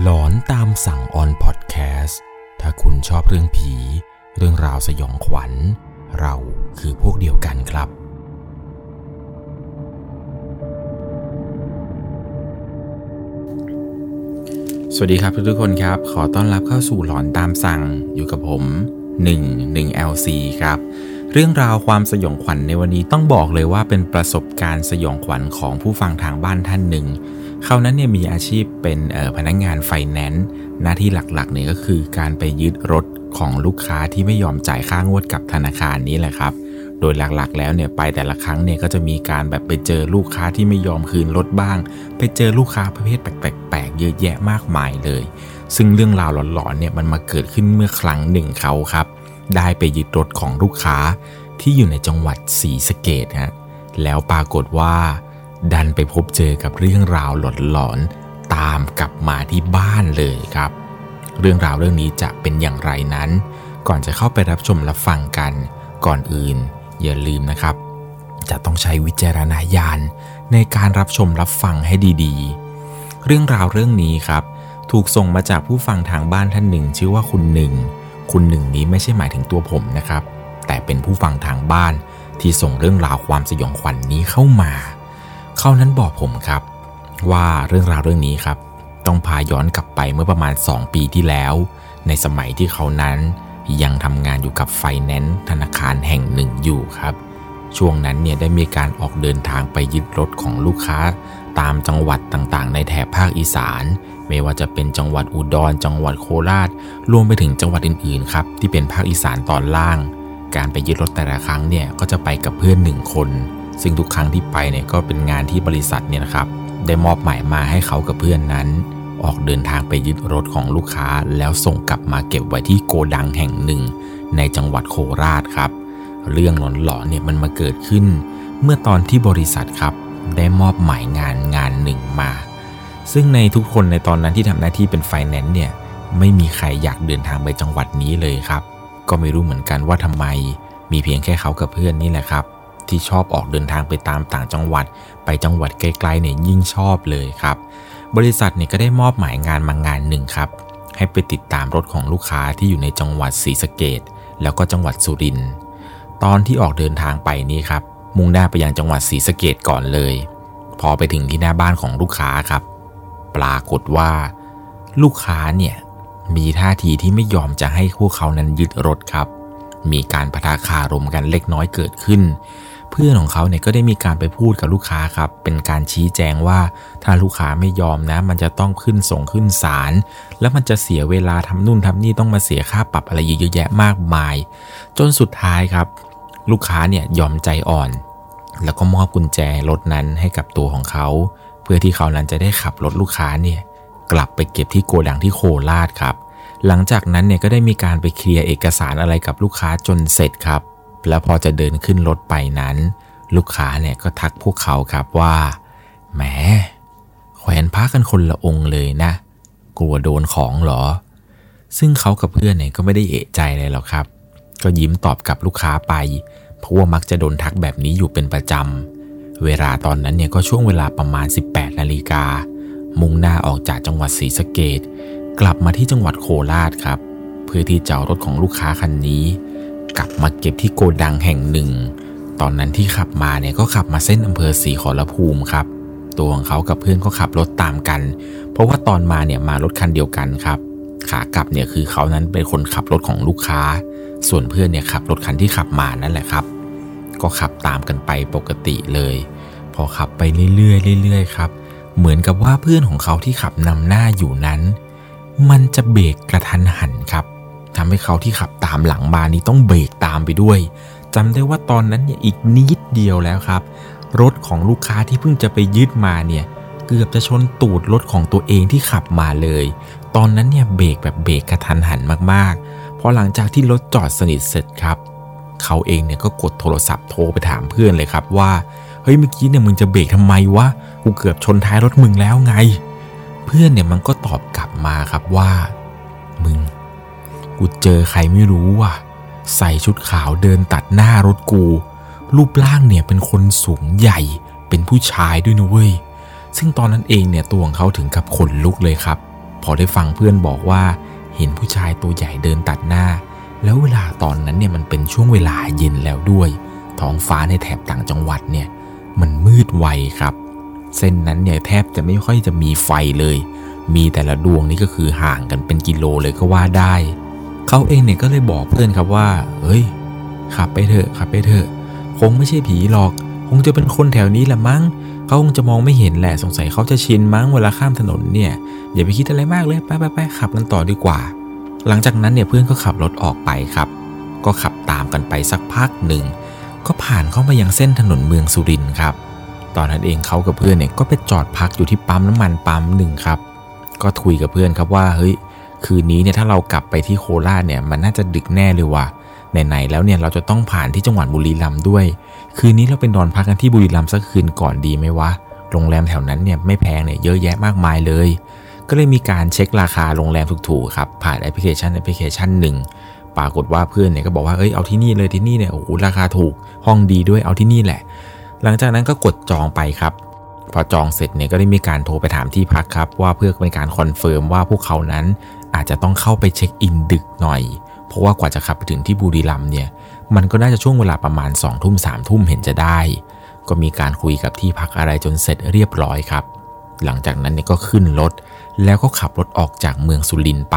หลอนตามสั่งออนพอดแคสต์ถ้าคุณชอบเรื่องผี เรื่องราวสยองขวัญ เราคือพวกเดียวกันครับ สวัสดีครับทุกๆคนครับ ขอต้อนรับเข้าสู่หลอนตามสั่งอยู่กับผม 1 1 LC ครับ เรื่องราวความสยองขวัญในวันนี้ต้องบอกเลยว่าเป็นประสบการณ์สยองขวัญของผู้ฟังทางบ้านท่านหนึ่ง เขานั้นเนี่ยมีอาชีพเป็นพนักงงานไฟแนนซ์หน้าที่หลักๆเนี่ยก็คือการไปยึดรถของลูกค้าที่ไม่ยอมจ่ายค่างวดกับธนาคารนี้แหละครับ โดยหลักๆ แล้วเนี่ยไปแต่ละครั้งเนี่ยก็จะมีการแบบไปเจอลูกค้าที่ไม่ยอมคืนรถบ้าง ไปเจอลูกค้าประเภทแปลกๆเยอะแยะมากมายเลย ซึ่งเรื่องราวหลอนๆเนี่ยมันมาเกิดขึ้นเมื่อครั้งหนึ่งเขาครับ ได้ไปยึดรถของลูกค้าที่อยู่ในจังหวัดศรีสะเกดฮะแล้วปรากฏว่า ดันไปพบเจอกับเรื่องราวหลอนๆตามกลับมาที่บ้านเลยครับ เรื่องราวเรื่องนี้จะเป็นอย่างไรนั้น ก่อนจะเข้าไปรับชมรับฟังกันก่อนอื่น อย่าลืมนะครับ จะต้องใช้วิจารณญาณในการรับชมรับฟังให้ดีๆ เรื่องราวเรื่องนี้ครับ ถูกส่งมาจากผู้ฟังทางบ้านท่านหนึ่ง ชื่อว่าคุณหนึ่ง คุณหนึ่งนี้ไม่ใช่หมายถึงตัวผมนะครับ แต่เป็นผู้ฟังทางบ้านที่ส่งเรื่องราวความสยองขวัญนนี้เข้ามา เขานั้นบอกผมครับ ว่าเรื่องราวเรื่องนี้ครับ ต้องพาย้อนกลับไปเมื่อประมาณ 2 ปีที่แล้ว ในสมัยที่เขานั้นยังทำงานอยู่กับไฟแนนซ์ธนาคารแห่งหนึ่งอยู่ครับ ช่วงนั้นเนี่ยได้มีการออกเดินทางไปยึดรถของลูกค้า ตามจังหวัดต่างๆ ในแถบภาคอีสาน ไม่ว่าจะเป็นจังหวัดอุดร จังหวัดโคราช รวมไปถึงจังหวัดอื่นๆครับที่เป็นภาคอีสานตอนล่าง การไปยึดรถแต่ละครั้งเนี่ยก็จะไปกับเพื่อนหนึ่งคน ซึ่งทุกครั้งที่ไปเนี่ยก็เป็นงานที่บริษัทเนี่ยนะครับ ได้มอบหมายมาให้เขากับเพื่อนนั้น ออกเดินทางไปยึดรถของลูกค้า แล้วส่งกลับมาเก็บไว้ที่โกดังแห่งหนึ่ง ในจังหวัดโคราชครับ เรื่องหลอนๆเนี่ยมันมาเกิดขึ้น เมื่อตอนที่บริษัทครับได้มอบหมายงานงานหนึ่งมา ซึ่งในทุกคนในตอนนั้นที่ทำหน้าที่เป็นไฟแนนซ์เนี่ยไม่มีใครอยากเดินทางไปจังหวัดนี้เลยครับ ก็ไม่รู้เหมือนกันว่าทำไม มีเพียงแค่เขากับเพื่อนนี่แหละครับ ที่ชอบออกเดินทางไปตามต่างจังหวัด ไปจังหวัดไกลๆเนี่ยยิ่งชอบเลยครับ บริษัทเนี่ยก็ได้มอบหมายงานมางานหนึ่งครับ ให้ไปติดตามรถของลูกค้าที่อยู่ในจังหวัดศรีสะเกดแล้วก็จังหวัดสุรินทร์ตอนที่ออกเดินทางไปนี้ครับ มุ่งหน้าไปยังจังหวัดศรีสะเกดก่อนเลย พอไปถึงที่หน้าบ้านของลูกค้าครับ ปรากฏว่า ลูกค้าเนี่ยมีท่าทีที่ไม่ยอมจะให้พวกเขานั้นยึดรถครับ มีการประทะคารมกันเล็กน้อยเกิดขึ้น เพื่อนของเขาเนี่ยก็ได้มีการไปพูดกับลูกค้าครับ เป็นการชี้แจงว่าถ้าลูกค้าไม่ยอมนะ มันจะต้องขึ้นส่งขึ้นศาลแล้วมันจะเสียเวลาทำนู่นทำนี่ต้องมาเสียค่าปรับอะไรเยอะแยะมากมาย จนสุดท้ายครับ ลูกค้าเนี่ยยอมใจอ่อน แล้วก็มอบกุญแจรถนั้นให้กับตัวของเขา เพื่อที่เขานั้นจะได้ขับรถลูกค้าเนี่ยกลับไปเก็บที่โกดังที่โคราชครับ หลังจากนั้นเนี่ยก็ได้มีการไปเคลียร์เอกสารอะไรกับลูกค้าจนเสร็จครับ แล้วพอจะเดินขึ้นรถไปนั้น ลูกค้าเนี่ยก็ทักพวกเขาครับว่าแหมแขวนพากันคนละองค์เลยนะ กลัวโดนของหรอ ซึ่งเขากับเพื่อนเนี่ยก็ไม่ได้เอะใจเลยหรอกครับ ก็ยิ้มตอบกับลูกค้าไป เพราะว่ามักจะโดนทักแบบนี้อยู่เป็นประจำ เวลาตอนนั้นเนี่ยก็ช่วงเวลาประมาณ 18 นาฬิกา มุ่งหน้าออกจากจังหวัดศรีสะเกดกลับมาที่จังหวัดโคราชครับ เพื่อที่จะรถของลูกค้าคันนี้ กลับมาเก็บที่โกดังแห่งหนึ่ง ตอนนั้นที่ขับมาเนี่ยก็ขับมาเส้นอำเภอศรีขอรภูมิครับ ตัวของเขากับเพื่อนก็ขับรถตามกัน เพราะว่าตอนมาเนี่ยมารถคันเดียวกันครับ ขากลับเนี่ยคือเขานั้นเป็นคนขับรถของลูกค้า ส่วนเพื่อนเนี่ยขับรถคันที่ขับมานั่นแหละครับ ก็ขับตามกันไปปกติเลย พอขับไปเรื่อยๆเรื่อยๆครับ เหมือนกับว่าเพื่อนของเขาที่ขับนำหน้าอยู่นั้น มันจะเบรกกระทันหันครับ ทำให้เขาที่ขับตามหลังมานี้ต้องเบรกตามไปด้วยจำได้ว่าตอนนั้นเนี่ยอีกนิดเดียวแล้วครับ รถของลูกค้าที่เพิ่งจะไปยึดมาเนี่ยเกือบจะชนตูดรถของตัวเองที่ขับมาเลย ตอนนั้นเนี่ยเบรกแบบเบรกกระทันหันมากๆ พอหลังจากที่รถจอดสนิทเสร็จครับ เขาเองเนี่ยก็กดโทรศัพท์โทรไปถามเพื่อนเลยครับว่าเฮ้ยเมื่อกี้เนี่ยมึงจะเบรกทำไมวะกูเกือบชนท้ายรถมึงแล้วไง เพื่อนเนี่ยมันก็ตอบกลับมาครับว่า มึง กูเจอใครไม่รู้ว่ะ ใส่ชุดขาวเดินตัดหน้ารถกู รูปร่างเนี่ยเป็นคนสูงใหญ่ เป็นผู้ชายด้วยนะเว้ย ซึ่งตอนนั้นเองเนี่ยตัวของเขาถึงกับขนลุกเลยครับ พอได้ฟังเพื่อนบอกว่า เห็นผู้ชายตัวใหญ่เดินตัดหน้า แล้วเวลาตอนนั้นเนี่ยมันเป็นช่วงเวลาเย็นแล้วด้วย ท้องฟ้าในแถบต่างจังหวัดเนี่ย มันมืดไวครับ เส้นนั้นเนี่ยแทบจะไม่ค่อยจะมีไฟเลยมีแต่ละดวงนี่ก็คือห่างกันเป็นกิโลเลยก็ว่าได้ เขาเองเนี่ยก็เลยบอกเพื่อนครับว่า เฮ้ย ขับไปเถอะขับไปเถอะ คงไม่ใช่ผีหรอก คงจะเป็นคนแถวนี้แหละมั้ง เขาคงจะมองไม่เห็นแหละ สงสัยเขาจะชินมั้งเวลาข้ามถนนเนี่ย อย่าไปคิดอะไรมากเลย ไปไปไปขับกันต่อดีกว่า หลังจากนั้นเนี่ยเพื่อนก็ขับรถออกไปครับ ก็ขับตามกันไปสักพักหนึ่ง ก็ผ่านเข้ามายังเส้นถนนเมืองสุรินทร์ครับ ตอนนั้นเองเขากับเพื่อนเนี่ยก็ไปจอดพักอยู่ที่ปั๊มน้ำมันปั๊มหนึ่งครับ ก็คุยกับเพื่อนครับว่า เฮ้ย คืนนี้เนี่ยถ้าเรากลับไปที่โคราชเนี่ยมันน่าจะดึกแน่เลยว่ะไหนๆแล้วเนี่ยเราจะต้องผ่านที่จังหวัดบุรีรัมย์ด้วย คืนนี้เราเป็นนอนพักกันที่บุรีรัมย์สักคืนก่อนดีไหมวะโรงแรมแถวนั้นเนี่ยไม่แพงเนี่ยเยอะแยะมากมายเลย ก็เลยมีการเช็คราคาโรงแรมถูกๆครับผ่านแอปพลิเคชันแอปพลิเคชันหนึ่งปรากฏว่าเพื่อนเนี่ยก็บอกว่าเอ้ยเอาที่นี่เลยที่นี่เนี่ยโอ้โหราคาถูกห้องดีด้วยเอาที่นี่แหละ หลังจากนั้นก็กดจองไปครับ พอจองเสร็จเนี่ยก็ได้มีการโทรไปถามที่พักครับ ว่าเพื่อเป็นการ confirm ว่าพวกเขานั้นอาจจะต้องเข้าไปเช็คอินดึกหน่อย เพราะว่ากว่าจะขับไปถึงที่บุรีรัมย์เนี่ยมันก็น่าจะช่วงเวลาประมาณสองทุ่มสามทุ่มเห็นจะได้ ก็มีการคุยกับที่พักอะไรจนเสร็จเรียบร้อยครับ หลังจากนั้นเนี่ยก็ขึ้นรถแล้วก็ขับรถออกจากเมืองสุรินทร์ไป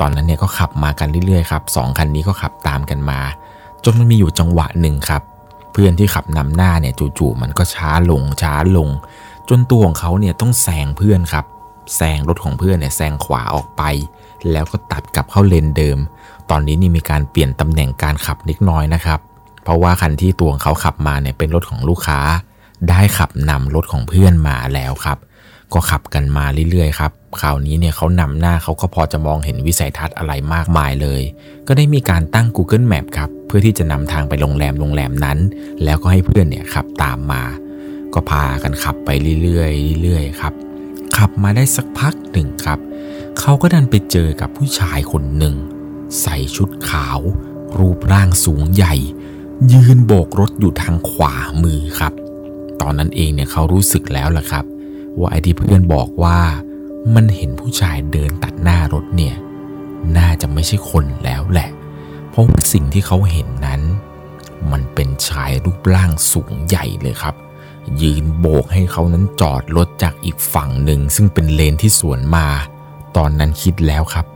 ตอนนั้นเนี่ยก็ขับมากันเรื่อยๆครับสองคันนี้ก็ขับตามกันมา จนมันมีอยู่จังหวะหนึ่งครับ เพื่อนที่ขับนำหน้าเนี่ยจู่ๆมันก็ช้าลงช้าลง จนตัวของเขาเนี่ยต้องแซงเพื่อนครับแซงรถของเพื่อนเนี่ยแซงขวาออกไป แล้วก็ตัดกลับเข้าเลนเดิม ตอนนี้นี่มีการเปลี่ยนตำแหน่งการขับนิดน้อยนะครับ เพราะว่าคันที่ตัวของเขาขับมาเนี่ยเป็นรถของลูกค้า ได้ขับนำรถของเพื่อนมาแล้วครับ ก็ขับกันมาเรื่อยๆครับคราวนี้เนี่ยเขานำหน้าเขาก็พอจะมองเห็นวิสัยทัศน์อะไรมากมายเลย ก็ได้มีการตั้ง Google Map ครับเพื่อที่จะนำทางไปโรงแรมโรงแรมนั้น แล้วก็ให้เพื่อนเนี่ยขับตามมา ก็พากันขับไปเรื่อยๆเรื่อยๆครับขับมาได้สักพักหนึ่งครับเขาก็ดันไปเจอกับผู้ชายคนหนึ่ง ใส่ชุดขาว รูปร่างสูงใหญ่ ยืนโบกรถอยู่ทางขวามือครับ ตอนนั้นเองเนี่ยเขารู้สึกแล้วล่ะครับ ว่าไอ้ที่เพื่อนบอกว่ามันเห็นผู้ชายเดินตัดหน้ารถเนี่ย น่าจะไม่ใช่คนแล้วแหละ เพราะว่าสิ่งที่เขาเห็นนั้น มันเป็นชายรูปร่างสูงใหญ่เลยครับ ยืนโบกให้เขานั้นจอดรถจากอีกฝั่งหนึ่ง ซึ่งเป็นเลนที่สวนมา ตอนนั้นคิดแล้วครับ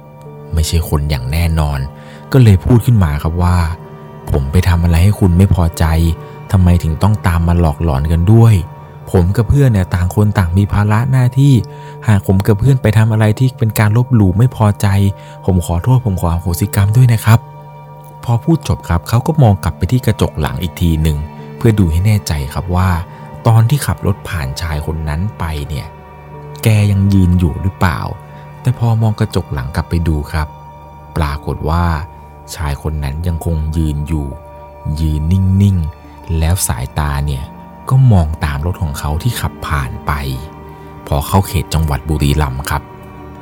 ไม่ใช่คนอย่างแน่นอน ก็เลยพูดขึ้นมาครับว่า ผมไปทำอะไรให้คุณไม่พอใจทำไมถึงต้องตามมาหลอกหลอนกันด้วย ผมกับเพื่อนเนี่ยต่างคนต่างมีภาระหน้าที่ หากผมกับเพื่อนไปทำอะไรที่เป็นการลบหลู่ไม่พอใจ ผมขอโทษผมขออโหสิกรรมด้วยนะครับ พอพูดจบครับเขาก็มองกลับไปที่กระจกหลังอีกทีหนึ่งเพื่อดูให้แน่ใจครับว่า ตอนที่ขับรถผ่านชายคนนั้นไปเนี่ย แกยังยืนอยู่หรือเปล่า แต่พอมองกระจกหลังกลับไปดูครับ ปรากฏว่าชายคนนั้นยังคงยืนอยู่ ยืนนิ่งๆ แล้วสายตาเนี่ย ก็มองตามรถของเขาที่ขับผ่านไป พอเข้าเขตจังหวัดบุรีรัมย์ครับ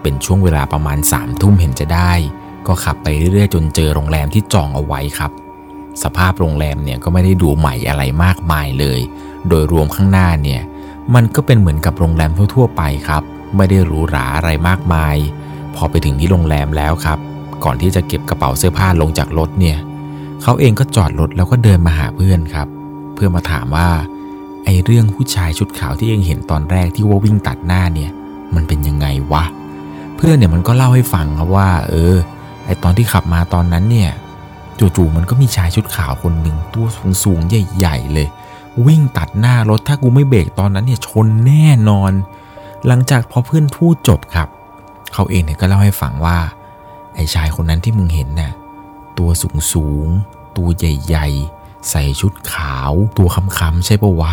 เป็นช่วงเวลาประมาณสามทุ่มเห็นจะได้ ก็ขับไปเรื่อยๆจนเจอโรงแรมที่จองเอาไว้ครับ สภาพโรงแรมเนี่ยก็ไม่ได้ดูใหม่อะไรมากมายเลย โดยรวมข้างหน้าเนี่ย มันก็เป็นเหมือนกับโรงแรมทั่วๆไปครับ ไม่ได้หรูหราอะไรมากมาย พอไปถึงที่โรงแรมแล้วครับ ก่อนที่จะเก็บกระเป๋าเสื้อผ้าลงจากรถเนี่ยเขาเองก็จอดรถแล้วก็เดินมาหาเพื่อนครับ เพื่อมาถามว่า ไอเรื่องผู้ชายชุดขาวที่เองเห็นตอนแรกที่ว่าวิ่งตัดหน้าเนี่ย มันเป็นยังไงวะ เพื่อนเนี่ยมันก็เล่าให้ฟังครับว่า เออ ไอตอนที่ขับมาตอนนั้นเนี่ยจู่ๆมันก็มีชายชุดขาวคนหนึ่งตัวสูงๆใหญ่ๆเลย วิ่งตัดหน้ารถถ้ากูไม่เบรกตอนนั้นเนี่ยชนแน่นอน หลังจากพอเพื่อนพูดจบครับ เขาเองเนี่ยก็เล่าให้ฟังว่า ไอชายคนนั้นที่มึงเห็นน่ะตัวสูงๆตัวใหญ่ ๆ ใส่ชุดขาว ตัวค้ำๆใช่ปะวะ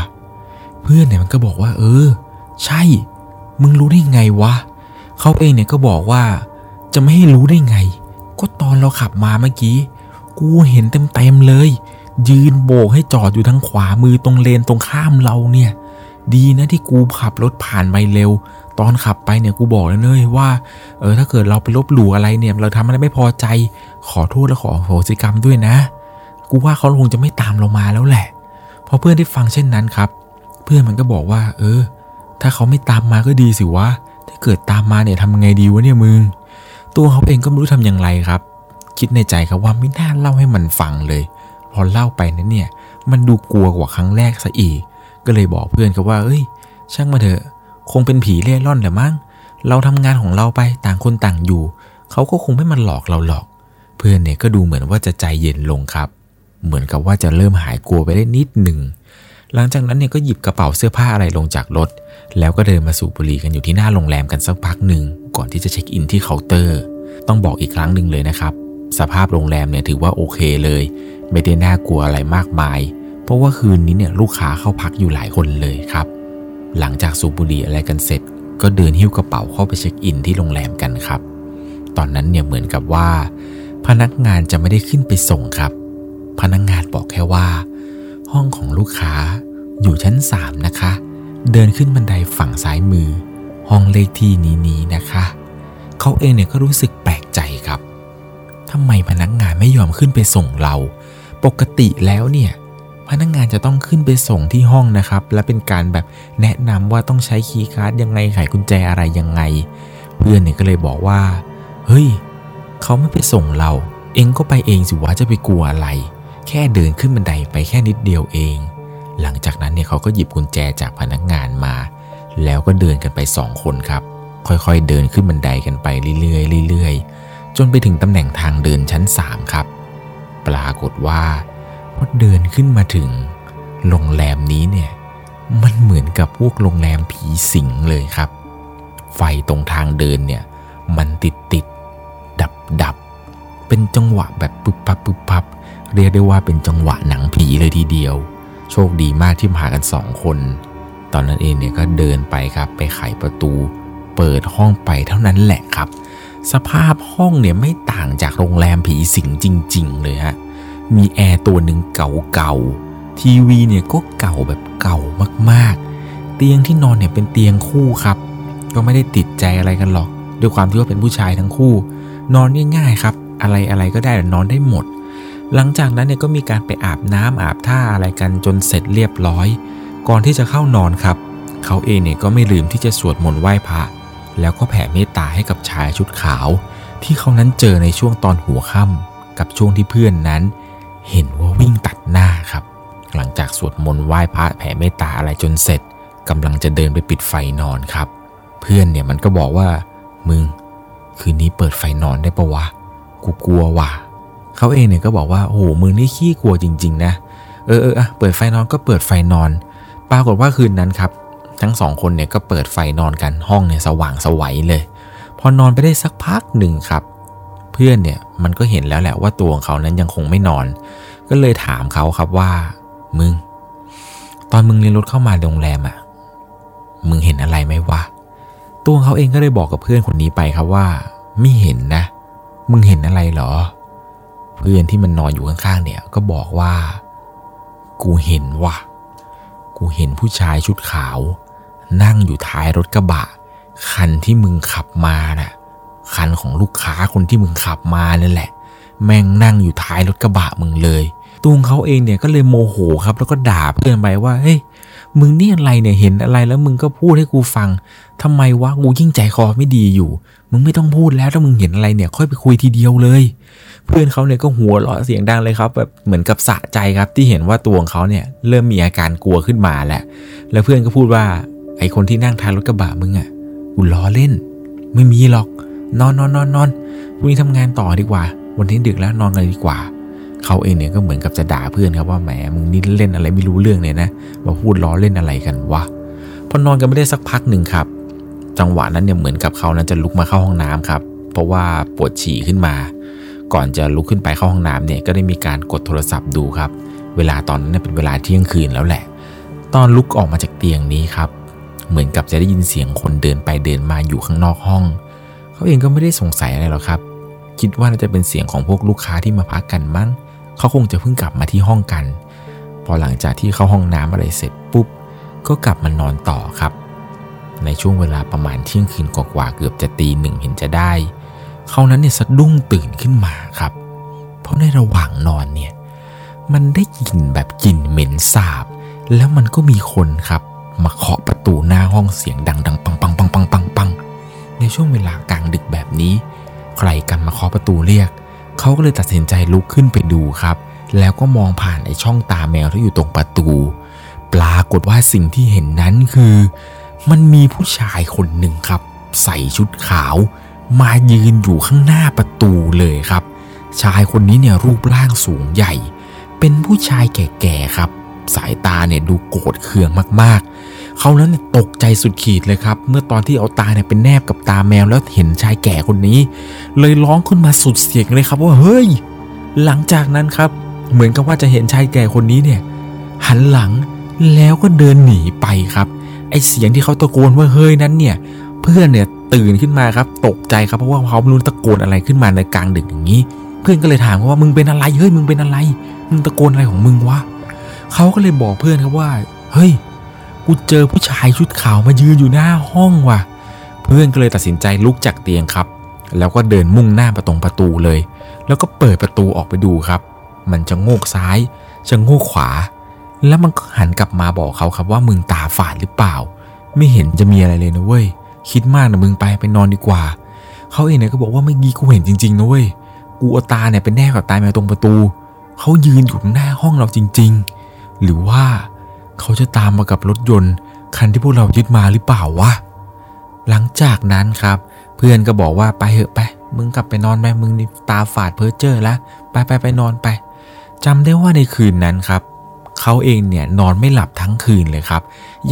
พื่อนเนี่ยมันก็บอกว่า เออ ใช่ มึงรู้ได้ไงวะเขาเองเนี่ยก็บอกว่า จะไม่ให้รู้ได้ไง ก็ตอนเราขับมาเมื่อกี้ กูเห็นเต็มๆเลย ยืนโบกให้จอดอยู่ทางขวามือตรงเลนตรงข้ามเราเนี่ย ดีนะที่กูขับรถผ่านไปเร็ว ตอนขับไปเนี่ยกูบอกเลยเนยว่า เออถ้าเกิดเราไปลบหลู่อะไรเนี่ย เราทำอะไรไม่พอใจ ขอโทษและขอโหสิกรรมด้วยนะ กูว่าเขาคงจะไม่ตามเรามาแล้วแหละพอเพื่อนได้ฟังเช่นนั้นครับ พื่อนมันก็บอกว่า เออ ถ้าเขาไม่ตามมาก็ดีสิวะ ถ้าเกิดตามมาเนี่ยทำไงดีวะเนี่ยมึง ตัวเขาเองก็ไม่รู้ทำอย่างไรครับ คิดในใจครับว่าไม่น่าเล่าให้มันฟังเลย พอเล่าไปนั้นเนี่ย มันดูกลัวกว่าครั้งแรกซะอีก ก็เลยบอกเพื่อนครับว่า เอ้ย ช่างมาเถอะ คงเป็นผีเล่ร่อนแหละมั้ง เราทำงานของเราไปต่างคนต่างอยู่ เขาก็คงไม่มาหลอกเราหรอก เพื่อนเนี่ยก็ดูเหมือนว่าจะใจเย็นลงครับ เหมือนกับว่าจะเริ่มหายกลัวไปได้นิดหนึ่ง หลังจากนั้นเนี่ยก็หยิบกระเป๋าเสื้อผ้าอะไรลงจากรถ แล้วก็เดินมาสูบบุหรี่กันอยู่ที่หน้าโรงแรมกันสักพักหนึ่งก่อนที่จะเช็คอินที่เคาน์เตอร์ ต้องบอกอีกครั้งหนึ่งเลยนะครับ สภาพโรงแรมเนี่ยถือว่าโอเคเลย ไม่ได้น่ากลัวอะไรมากมาย เพราะว่าคืนนี้เนี่ยลูกค้าเข้าพักอยู่หลายคนเลยครับ หลังจากสูบบุหรี่อะไรกันเสร็จ ก็เดินหิ้วกระเป๋าเข้าไปเช็คอินที่โรงแรมกันครับ ตอนนั้นเนี่ยเหมือนกับว่า พนักงานจะไม่ได้ขึ้นไปส่งครับ พนักงานบอกแค่ว่า ห้องของลูกค้า อยู่ชั้น 3 นะคะ เดินขึ้นบันไดฝั่งซ้ายมือ ห้องเลขที่นี้นี้นะคะ เขาเองเนี่ยก็รู้สึกแปลกใจครับทำไมพนักงานไม่ยอมขึ้นไปส่งเรา ปกติแล้วเนี่ยพนักงานจะต้องขึ้นไปส่งที่ห้องนะครับ และเป็นการแบบแนะนำว่าต้องใช้คีย์การ์ดยังไงไขกุญแจอะไรยังไง เพื่อนเนี่ยก็เลยบอกว่า เฮ้ย เขาไม่ไปส่งเรา เองก็ไปเองสิวะจะไปกลัวอะไร แค่เดินขึ้นบันไดไปแค่นิดเดียวเอง หลังจากนั้นเนี่ยเขาก็หยิบกุญแจจากพนักงานมา แล้วก็เดินกันไปสองคนครับ ค่อยๆเดินขึ้นบันไดกันไปเรื่อยๆเรื่อยๆ จนไปถึงตำแหน่งทางเดินชั้น 3 ครับ ปรากฏว่าพอเดินขึ้นมาถึงโรงแรมนี้เนี่ยมันเหมือนกับพวกโรงแรมผีสิงเลยครับ ไฟตรงทางเดินเนี่ยมันติดติดดับดับเป็นจังหวะแบบปุ๊บปับปุ๊บปับ เรียกได้ว่าเป็นจังหวะหนังผีเลยทีเดียว โชคดีมากที่มากันสองคน ตอนนั้นเองเนี่ยก็เดินไปครับ ไปไขประตู เปิดห้องไปเท่านั้นแหละครับ สภาพห้องเนี่ยไม่ต่างจากโรงแรมผีสิงจริง ๆ เลยฮะ มีแอร์ตัวหนึ่งเก่าๆ ทีวีเนี่ยก็เก่าแบบเก่ามากๆ เตียงที่นอนเนี่ยเป็นเตียงคู่ครับ ก็ไม่ได้ติดใจอะไรกันหรอก ด้วยความที่ว่าเป็นผู้ชายทั้งคู่ นอนง่ายๆครับ อะไรอะไรก็ได้นอนได้หมด หลังจากนั้นเนี่ยก็มีการไปอาบน้ำอาบท่าอะไรกันจนเสร็จเรียบร้อย ก่อนที่จะเข้านอนครับ เขาเองเนี่ยก็ไม่ลืมที่จะสวดมนต์ไหว้พระแล้วก็แผ่เมตตาให้กับชายชุดขาว ที่เขานั้นเจอในช่วงตอนหัวค่ำกับช่วงที่เพื่อนนั้น เห็นว่าวิ่งตัดหน้าครับ หลังจากสวดมนต์ไหว้พระแผ่เมตตาอะไรจนเสร็จกำลังจะเดินไปปิดไฟนอนครับ เพื่อนเนี่ยมันก็บอกว่ามึง คืนนี้เปิดไฟนอนได้ปะวะกูกลัวว่ะ เขาเองเนี่ยก็บอกว่าโอ้โหมึงนี่ขี้กลัวจริง ๆ นะ เออเอออะเปิดไฟนอนก็เปิดไฟนอน ปรากฏว่าคืนนั้นครับ ทั้งสองคนเนี่ยก็เปิดไฟนอนกันห้องเนี่ยสว่างสวัยเลย พอนอนไปได้สักพักหนึ่งครับ เพื่อนเนี่ยมันก็เห็นแล้วแหละว่าตัวของเขานั้นยังคงไม่นอน ก็เลยถามเขาครับว่า มึง ตอนมึงเรียนรถเข้ามาโรงแรมอะมึงเห็นอะไรไหมวะตัวเขาเองก็เลยบอกกับเพื่อนคนนี้ไปครับว่า ไม่เห็นนะ มึงเห็นอะไรเหรอ เพื่อนที่มันนอนอยู่ข้างๆเนี่ยก็บอกว่า กูเห็นว่ะ กูเห็นผู้ชายชุดขาว นั่งอยู่ท้ายรถกระบะ คันที่มึงขับมาน่ะคันของลูกค้าคนที่มึงขับมานั่นแหละ แม่งนั่งอยู่ท้ายรถกระบะมึงเลยตัวของเขาเองเนี่ยก็เลยโมโหครับ แล้วก็ด่าเพื่อนไปว่าเฮ้ยมึงนี่อะไรเนี่ยเห็นอะไรแล้วมึงก็พูดให้กูฟังทำไมวะกูยิ่งใจคอไม่ดีอยู่ มึงไม่ต้องพูดแล้วถ้ามึงเห็นอะไรเนี่ย ค่อยไปคุยทีเดียวเลย เพื่อนเขาเนี่ยก็หัวเราะเสียงดังเลยครับแบบเหมือนกับสะใจครับที่เห็นว่าตัวของเขาเนี่ยเริ่มมีอาการกลัวขึ้นมาแหละแล้วเพื่อนก็พูดว่าไอคนที่นั่งท้ายรถกระบะมึงอะ่ะกูล้อเล่น ไม่มีหรอก นอนนอนนอนนอนพรุ่งนี้ทำงานต่อดีกว่า วันนี้ดึกแล้วนอนกันดีกว่า เขาเองเนี่ยก็เหมือนกับจะด่าเพื่อนครับว่าแหมมึงนี่เล่นอะไรไม่รู้เรื่องเนี่ยนะมาพูดล้อเล่นอะไรกันวะพอนอนกันไม่ได้สักพักหนึ่งครับ จังหวะนั้นเนี่ยเหมือนกับเขานั้นจะลุกมาเข้าห้องน้ำครับ เพราะว่าปวดฉี่ขึ้นมา ก่อนจะลุกขึ้นไปเข้าห้องน้ำเนี่ยก็ได้มีการกดโทรศัพท์ดูครับ เวลาตอนนั้นเป็นเวลาเที่ยงคืนแล้วแหละ ตอนลุกออกมาจากเตียงนี้ครับ เหมือนกับจะได้ยินเสียงคนเดินไปเดินมาอยู่ข้างนอกห้อง เขาเองก็ไม่ได้สงสัยอะไรหรอกครับ คิดว่าน่าจะเป็นเสียงของพวกลูกค้าที่มาพักกันมั้งเขาคงจะเพิ่งกลับมาที่ห้องกัน พอหลังจากที่เข้าห้องน้ำอะไรเสร็จปุ๊บก็กลับมานอนต่อครับ ในช่วงเวลาประมาณเที่ยงคืนกว่าเกือบจะตีหนึ่งเห็นจะได้ เขานั้นเนี่ยสะดุ้งตื่นขึ้นมาครับ เพราะในระหว่างนอนเนี่ยมันได้กลิ่นแบบกลิ่นเหม็นสาบ แล้วมันก็มีคนครับ มาเคาะประตูหน้าห้องเสียงดังๆปังปังปังปังปังปังในช่วงเวลากลางดึกแบบนี้ ใครกันมาเคาะประตูเรียก เขาก็เลยตัดสินใจลุกขึ้นไปดูครับ แล้วก็มองผ่านไอ้ช่องตาแมวที่อยู่ตรงประตู ปรากฏว่าสิ่งที่เห็นนั้นคือ มันมีผู้ชายคนหนึ่งครับ ใส่ชุดขาว มายืนอยู่ข้างหน้าประตูเลยครับ ชายคนนี้เนี่ยรูปร่างสูงใหญ่ เป็นผู้ชายแก่ๆครับ สายตาเนี่ยดูโกรธเคืองมากๆ เขานั้นตกใจสุดขีดเลยครับ เมื่อตอนที่เอาตาเนี่ยเป็นแนบกับตาแมวแล้วเห็นชายแก่คนนี้ เลยร้องขึ้นมาสุดเสียงเลยครับว่าเฮ้ย หลังจากนั้นครับ เหมือนกับว่าจะเห็นชายแก่คนนี้เนี่ย หันหลังแล้วก็เดินหนีไปครับไอเสียงที่เขาตะโกนว่าเฮ้ยนั้นเนี่ย เพื่อนเนี่ย ตื่นขึ้นมาครับตกใจครับเพราะว่าเขาไม่รู้ตะโกนอะไรขึ้นมาในกลางดึกอย่างนี้ เพื่อนก็เลยถามว่ามึงเป็นอะไรเฮ้ยมึงเป็นอะไรมึงตะโกนอะไรของมึงวะเขาก็เลยบอกเพื่อนครับว่า เฮ้ยกูเจอผู้ชายชุดขาวมายืนอยู่หน้าห้องว่ะ เพื่อนก็เลยตัดสินใจลุกจากเตียงครับ แล้วก็เดินมุ่งหน้าประตรงประตูเลย แล้วก็เปิดประตูออกไปดูครับ มันจะโงกซ้ายจะโงกขวา แล้วมันก็หันกลับมาบอกเขาครับว่ามึงตาฝาดหรือเปล่า ไม่เห็นจะมีอะไรเลยนะเว้ย คิดมากนะมึงไปไปนอนดีกว่า เขาเองเนี่ยก็บอกว่าไม่กี้กูเห็นจริงๆนะเว้ย กูเอาตาเนี่ยเป็นแนบกับตายแมวตรงประตู เขายืนอยู่หน้าห้องเราจริง ๆ หรือว่าเขาจะตามมากับรถยนต์ คันที่พวกเรายึดมาหรือเปล่าวะ หลังจากนั้นครับ เพื่อนก็บอกว่าไปเหอะไป มึงกลับไปนอนไป มึงตาฝาดเพ้อเจ้อล้วไปไปไปนอนไปจำได้ว่าในคืนนั้นครับ เขาเองเนี่ยนอนไม่หลับทั้งคืนเลยครับ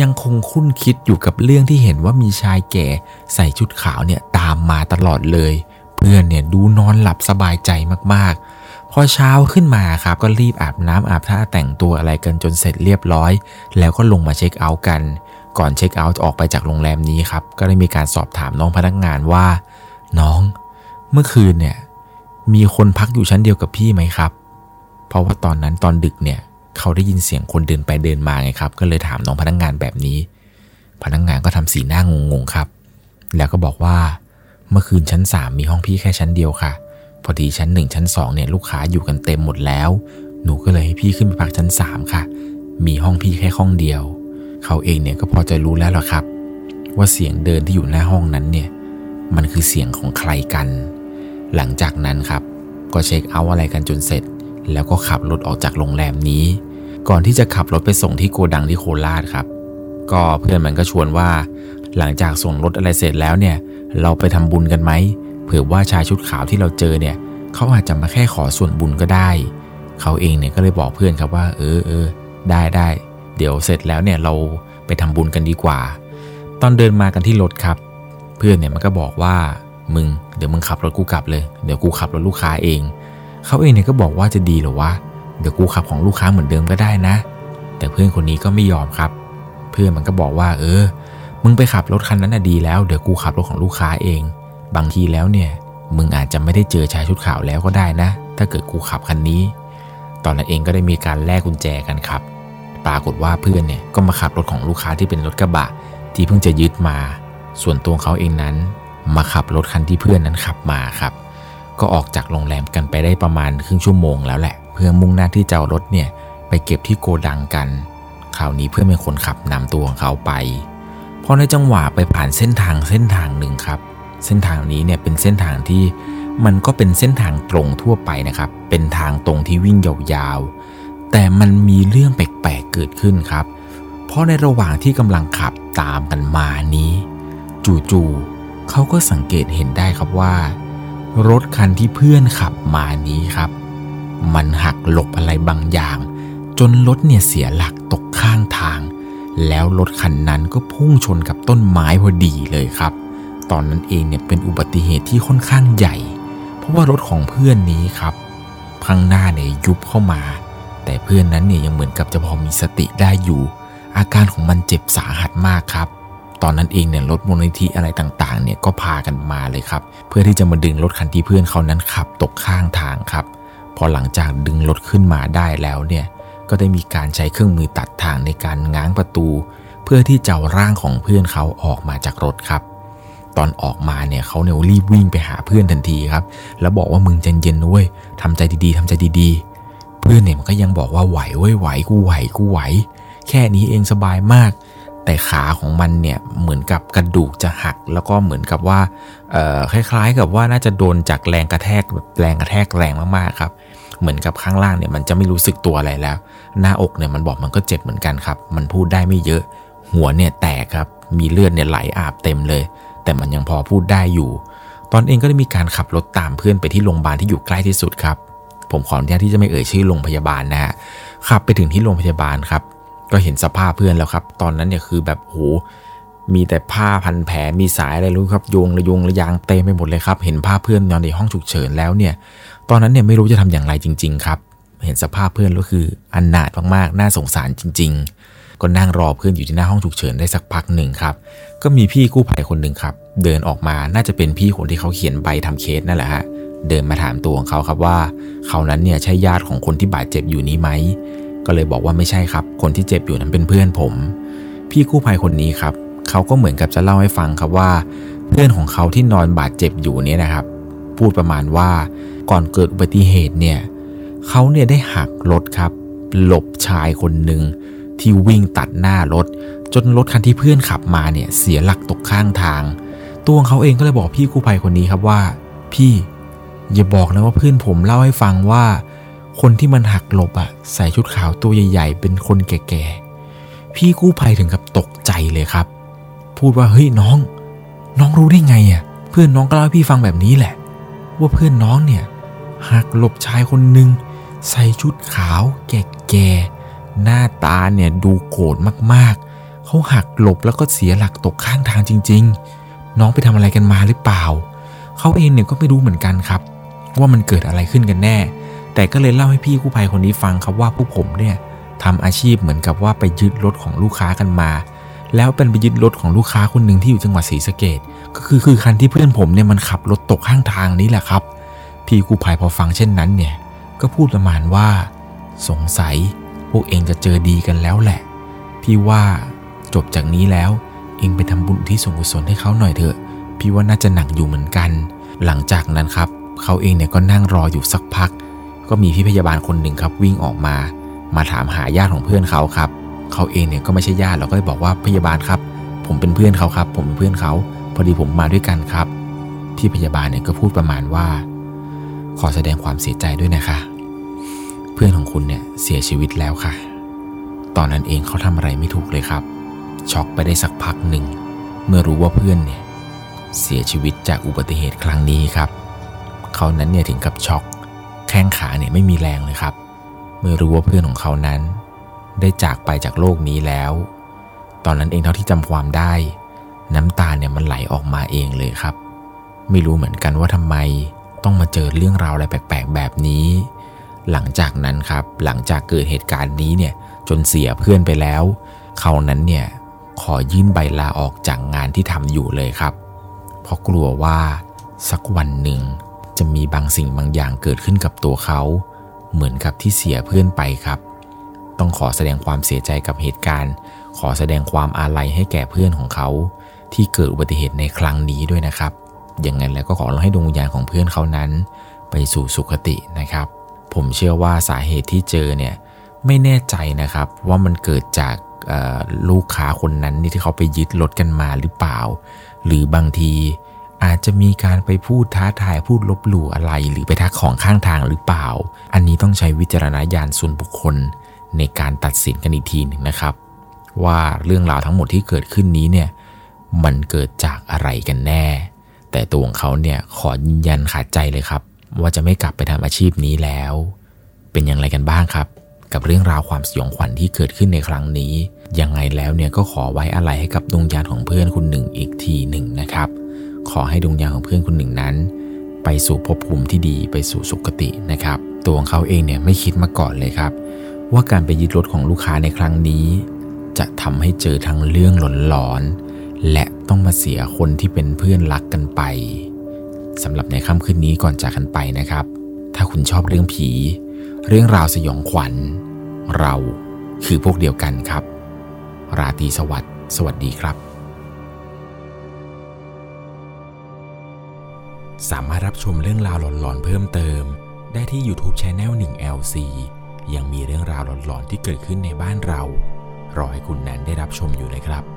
ยังคงคุ้นคิดอยู่กับเรื่องที่เห็นว่ามีชายแก่ใส่ชุดขาวเนี่ยตามมาตลอดเลย เพื่อนเนี่ยดูนอนหลับสบายใจมากๆ พอเช้าขึ้นมาครับก็รีบอาบน้ำอาบท่าแต่งตัวอะไรกันจนเสร็จเรียบร้อย แล้วก็ลงมาเช็คเอาท์กัน ก่อนเช็คเอาท์ออกไปจากโรงแรมนี้ครับก็ได้มีการสอบถามน้องพนักงานว่า น้องเมื่อคืนเนี่ยมีคนพักอยู่ชั้นเดียวกับพี่ไหมครับ เพราะว่าตอนนั้นตอนดึกเนี่ย เขาได้ยินเสียงคนเดินไปเดินมาไงครับ ก็เลยถามน้องพนักงานแบบนี้ พนักงานก็ทำสีหน้างงๆครับ แล้วก็บอกว่าเมื่อคืนชั้น 3 มีห้องพี่แค่ชั้นเดียวค่ะ พอดีชั้น 1 ชั้น 2 เนี่ยลูกค้าอยู่กันเต็มหมดแล้ว หนูก็เลยให้พี่ขึ้นไปพักชั้น 3 ค่ะ มีห้องพี่แค่ห้องเดียว เขาเองเนี่ยก็พอจะรู้แล้วล่ะครับ ว่าเสียงเดินที่อยู่หน้าห้องนั้นเนี่ยมันคือเสียงของใครกัน หลังจากนั้นครับ ก็เช็คเอาท์อะไรกันจนเสร็จ แล้วก็ขับรถออกจากโรงแรมนี้ ก่อนที่จะขับรถไปส่งที่โกดังที่โคราชครับ ก็เพื่อนมันก็ชวนว่า หลังจากส่งรถอะไรเสร็จแล้วเนี่ย เราไปทำบุญกันไหมเผื่อว่าชายชุดขาวที่เราเจอเนี่ยเขาอาจจะมาแค่ขอส่วนบุญก็ได้ เขาเองเนี่ยก็เลยบอกเพื่อนครับว่า เออเออได้ได้เดี๋ยวเสร็จแล้วเนี่ยเราไปทำบุญกันดีกว่า ตอนเดินมากันที่รถครับ เพื่อนเนี่ยมันก็บอกว่ามึงเดี๋ยวมึงขับรถกูกลับเลย เดี๋ยวกูขับรถลูกค้าเอง เขาเองเนี่ยก็บอกว่าจะดีหรอวะ เดี๋ยวกูขับของลูกค้าเหมือนเดิมก็ได้นะ แต่เพื่อนคนนี้ก็ไม่ยอมครับ เพื่อนมันก็บอกว่า เออ มึงไปขับรถคันนั้นน่ะดีแล้ว เดี๋ยวกูขับรถของลูกค้าเอง บางทีแล้วเนี่ย มึงอาจจะไม่ได้เจอชายชุดขาวแล้วก็ได้นะ ถ้าเกิดกูขับคันนี้ ตอนนั้นเองก็ได้มีการแลกกุญแจกันครับ ปรากฏว่าเพื่อนเนี่ยก็มาขับรถของลูกค้าที่เป็นรถกระบะ ที่เพิ่งจะยึดมา ส่วนตัวเขาเองนั้น มาขับรถคันที่เพื่อนนั้นขับมาครับ ก็ออกจากโรงแรมกันไปได้ประมาณครึ่งชั่วโมงแล้วแหละ เพื่อมุ่งหน้าที่จะเอารถเนี่ยไปเก็บที่โกดังกัน คราวนี้เพื่อนเป็นคนขับนำตัวของเขาไปพอในจังหวะไปผ่านเส้นทางเส้นทางหนึ่งครับ เส้นทางนี้เนี่ยเป็นเส้นทางที่มันก็เป็นเส้นทางตรงทั่วไปนะครับ เป็นทางตรงที่วิ่งยาวๆ แต่มันมีเรื่องแปลกๆเกิดขึ้นครับ เพราะในระหว่างที่กำลังขับตามกันมานี้ จู่ๆเขาก็สังเกตเห็นได้ครับว่า รถคันที่เพื่อนขับมานี้ครับ มันหักหลบอะไรบางอย่าง จนรถเนี่ยเสียหลักตกข้างทาง แล้วรถคันนั้นก็พุ่งชนกับต้นไม้พอดีเลยครับ ตอนนั้นเองเนี่ยเป็นอุบัติเหตุที่ค่อนข้างใหญ่ เพราะว่ารถของเพื่อนนี้ครับข้างหน้าเนี่ยยุบเข้ามา แต่เพื่อนนั้นเนี่ยยังเหมือนกับจะพอมีสติได้อยู่ อาการของมันเจ็บสาหัสมากครับตอนนั้นเองเนี่ยรถมูลนิธิอะไรต่างๆเนี่ยก็พากันมาเลยครับ เพื่อที่จะมาดึงรถคันที่เพื่อนเขานั้นขับตกข้างทางครับ พอหลังจากดึงรถขึ้นมาได้แล้วเนี่ยก็ได้มีการใช้เครื่องมือตัดทางในการง้างประตู เพื่อที่จะเอาร่างของเพื่อนเขาออกมาจากรถครับ ตอนออกมาเนี่ยเขาเนี่ยรีบวิ่งไปหาเพื่อนทันทีครับ แล้วบอกว่ามึงใจเย็นๆนะเว้ยทำใจดีๆทำใจดีๆ เพื่อนเนี่ยมันก็ยังบอกว่าไหวเว้ยไหวกูไหวกูไหว แค่นี้เองสบายมากแแต่ขาของมันเนี่ยเหมือนกับกระดูกจะหัก แล้วก็เหมือนกับว่าคล้ายๆ กับว่าน่าจะโดนจากแรงกระแทกแรงกระแทกแรงมากๆครับ เหมือนกับข้างล่างเนี่ยมันจะไม่รู้สึกตัวอะไรแล้ว หน้าอกเนี่ยมันบอกมันก็เจ็บเหมือนกันครับ มันพูดได้ไม่เยอะ หัวเนี่ยแตกครับ มีเลือดเนี่ยไหลอาบเต็มเลย แต่มันยังพอพูดได้อยู่ ตอนเองก็ได้มีการขับรถตามเพื่อนไปที่โรงพยาบาลที่อยู่ใกล้ที่สุดครับ ผมขออนุญาตที่จะไม่เอ่ยชื่อโรงพยาบาลนะฮะ ขับไปถึงที่โรงพยาบาลครับ ก็เห็นสภาพเพื่อนแล้วครับ ตอนนั้นเนี่ยคือแบบโหมีแต่ผ้าพันแผลมีสายอะไรรู้ครับโยงระยงระยางเต็มไปหมดเลยครับ เห็นภาพเพื่อนนอนในห้องฉุกเฉินแล้วเนี่ย ตอนนั้นเนี่ยไม่รู้จะทำอย่างไรจริง ๆ ครับ เห็นสภาพเพื่อนก็คืออันหนาดมากๆ น่าสงสารจริง ๆ ก็นั่งรอเพื่อนอยู่ที่หน้าห้องฉุกเฉินได้สักพักหนึ่งครับ ก็มีพี่กู้ภัยคนหนึ่งครับ เดินออกมาน่าจะเป็นพี่คนที่เขาเขียนใบทำเคสนั่นแหละฮะเดินมาถามตัวของเขาครับว่าเขานั้นเนี่ยใช่ญาติของคนที่บาดเจ็บอยู่นี้ไหมก็เลยบอกว่าไม่ใช่ครับ คนที่เจ็บอยู่นั้นเป็นเพื่อนผม พี่กู้ภัยคนนี้ครับเขาก็เหมือนกับจะเล่าให้ฟังครับว่า เพื่อนของเขาที่นอนบาดเจ็บอยู่เนี่ยนะครับ พูดประมาณว่า ก่อนเกิดอุบัติเหตุเนี่ยเขาเนี่ยได้หักรถครับ หลบชายคนหนึ่งที่วิ่งตัดหน้ารถ จนรถคันที่เพื่อนขับมาเนี่ยเสียหลักตกข้างทาง ตัวเขาเองก็เลยบอกพี่กู้ภัยคนนี้ครับว่า พี่อย่าบอกนะว่าเพื่อนผมเล่าให้ฟังว่า คนที่มันหักหลบอะใส่ชุดขาวตัวใหญ่ ๆ เป็นคนแก่ๆพี่กู้ภัยถึงกับตกใจเลยครับ พูดว่าเฮ้ยน้อง น้องรู้ได้ไงอะเพื่อนน้องก็เล่าให้พี่ฟังแบบนี้แหละ ว่าเพื่อนน้องเนี่ย หักหลบชายคนหนึ่งใส่ชุดขาวแก่ๆหน้าตาเนี่ยดูโกรธมากๆ เขาหักหลบแล้วก็เสียหลักตกข้างทางจริง ๆ น้องไปทำอะไรกันมาหรือเปล่า เขาเองเนี่ยก็ไม่รู้เหมือนกันครับ ว่ามันเกิดอะไรขึ้นกันแน่ แต่ก็เลยเล่าให้พี่กู้ภัยคนนี้ฟังครับว่าผู้ผมเนี่ยทำอาชีพเหมือนกับว่าไปยึดรถของลูกค้ากันมา แล้วเป็นไปยึดรถของลูกค้าคนหนึ่งที่อยู่จังหวัดศรีสะเกดก็คือคือคันที่เพื่อนผมเนี่ยมันขับรถตกข้างทางนี้แหละครับ พี่กู้ภัยพอฟังเช่นนั้นเนี่ย ก็พูดประมาณว่า สงสัยพวกเองจะเจอดีกันแล้วแหละ พี่ว่าจบจากนี้แล้ว เองไปทำบุญที่สงกุศลให้เขาหน่อยเถอะ พี่ว่าน่าจะหนักอยู่เหมือนกัน หลังจากนั้นครับ เขาเองเนี่ยก็นั่งรออยู่สักพัก ก็มีพี่พยาบาลคนหนึ่งครับวิ่งออกมา มาถามหาญาติของเพื่อนเขาครับ เขาเองเนี่ยก็ไม่ใช่ญาติเราก็เลยบอกว่าพยาบาลครับ ผมเป็นเพื่อนเขาครับ ผมเป็นเพื่อนเขา พอดีผมมาด้วยกันครับที่พยาบาลเนี่ยก็พูดประมาณว่า ขอแสดงความเสียใจด้วยนะคะ เพื่อนของคุณเนี่ยเสียชีวิตแล้วค่ะ ตอนนั้นเองเขาทำอะไรไม่ถูกเลยครับ ช็อกไปได้สักพักหนึ่ง เมื่อรู้ว่าเพื่อนเนี่ยเสียชีวิตจากอุบัติเหตุครั้งนี้ครับ เขานั้นเนี่ยถึงกับช็อก แข้งขาเนี่ยไม่มีแรงเลยครับ เมื่อรู้ว่าเพื่อนของเขานั้น ได้จากไปจากโลกนี้แล้ว ตอนนั้นเองเท่าที่จำความได้ น้ำตาเนี่ยมันไหลออกมาเองเลยครับ ไม่รู้เหมือนกันว่าทำไม ต้องมาเจอเรื่องราวอะไรแปลกๆแบบนี้ หลังจากนั้นครับ หลังจากเกิดเหตุการณ์นี้เนี่ยจนเสียเพื่อนไปแล้ว เขานั้นเนี่ยขอยื่นใบลาออกจากงานที่ทำอยู่เลยครับ เพราะกลัวว่าสักวันหนึ่งจะมีบางสิ่งบางอย่างเกิดขึ้นกับตัวเขา เหมือนกับที่เสียเพื่อนไปครับ ต้องขอแสดงความเสียใจกับเหตุการณ์ ขอแสดงความอาลัยให้แก่เพื่อนของเขา ที่เกิดอุบัติเหตุในครั้งนี้ด้วยนะครับ อย่างนั้นแล้วก็ขอให้ดวงวิญญาณของเพื่อนเขานั้น ไปสู่สุคตินะครับ ผมเชื่อว่าสาเหตุที่เจอเนี่ยไม่แน่ใจนะครับว่ามันเกิดจากลูกค้าคนนั้นนี่ที่เขาไปยึดรถกันมาหรือเปล่า หรือบางทีอาจจะมีการไปพูดท้าทายพูดลบหลู่อะไร หรือไปทักของข้างทางหรือเปล่า อันนี้ต้องใช้วิจารณญาณส่วนบุคคลในการตัดสินกันอีกทีหนึ่งนะครับ ว่าเรื่องราวทั้งหมดที่เกิดขึ้นนี้เนี่ยมันเกิดจากอะไรกันแน่ แต่ตัวของเขาเนี่ยขอยืนยันขาดใจเลยครับ ว่าจะไม่กลับไปทำอาชีพนี้แล้ว เป็นอย่างไรกันบ้างครับ กับเรื่องราวความสยองขวัญที่เกิดขึ้นในครั้งนี้ ยังไงแล้วเนี่ยก็ขอไว้อะไรให้กับดวงญาณของเพื่อนคุณหนึ่งอีกทีหนึ่งนะครับ ขอให้ดวงยาของเพื่อนคนหนึ่งนั้น ไปสู่ภพภูมิที่ดีไปสู่สุคตินะครับ ตัวของเขาเองเนี่ยไม่คิดมาก่อนเลยครับ ว่าการไปยึดรถของลูกค้าในครั้งนี้ จะทำให้เจอทั้งเรื่องหลอนๆและ ต้องมาเสียคนที่เป็นเพื่อนรักกันไปสำหรับในค่ำคืนนี้ก่อนจากกันไปนะครับ ถ้าคุณชอบเรื่องผี เรื่องราวสยองขวัญ เราคือพวกเดียวกันครับ ราตรีสวัสดิ์สวัสดีครับ สามารถรับชมเรื่องราวหลอนๆเพิ่มเติม ได้ที่ YouTube Channel 1 LC ยังมีเรื่องราวหลอนๆที่เกิดขึ้นในบ้านเรา รอให้คุณแนนได้รับชมอยู่นะครับ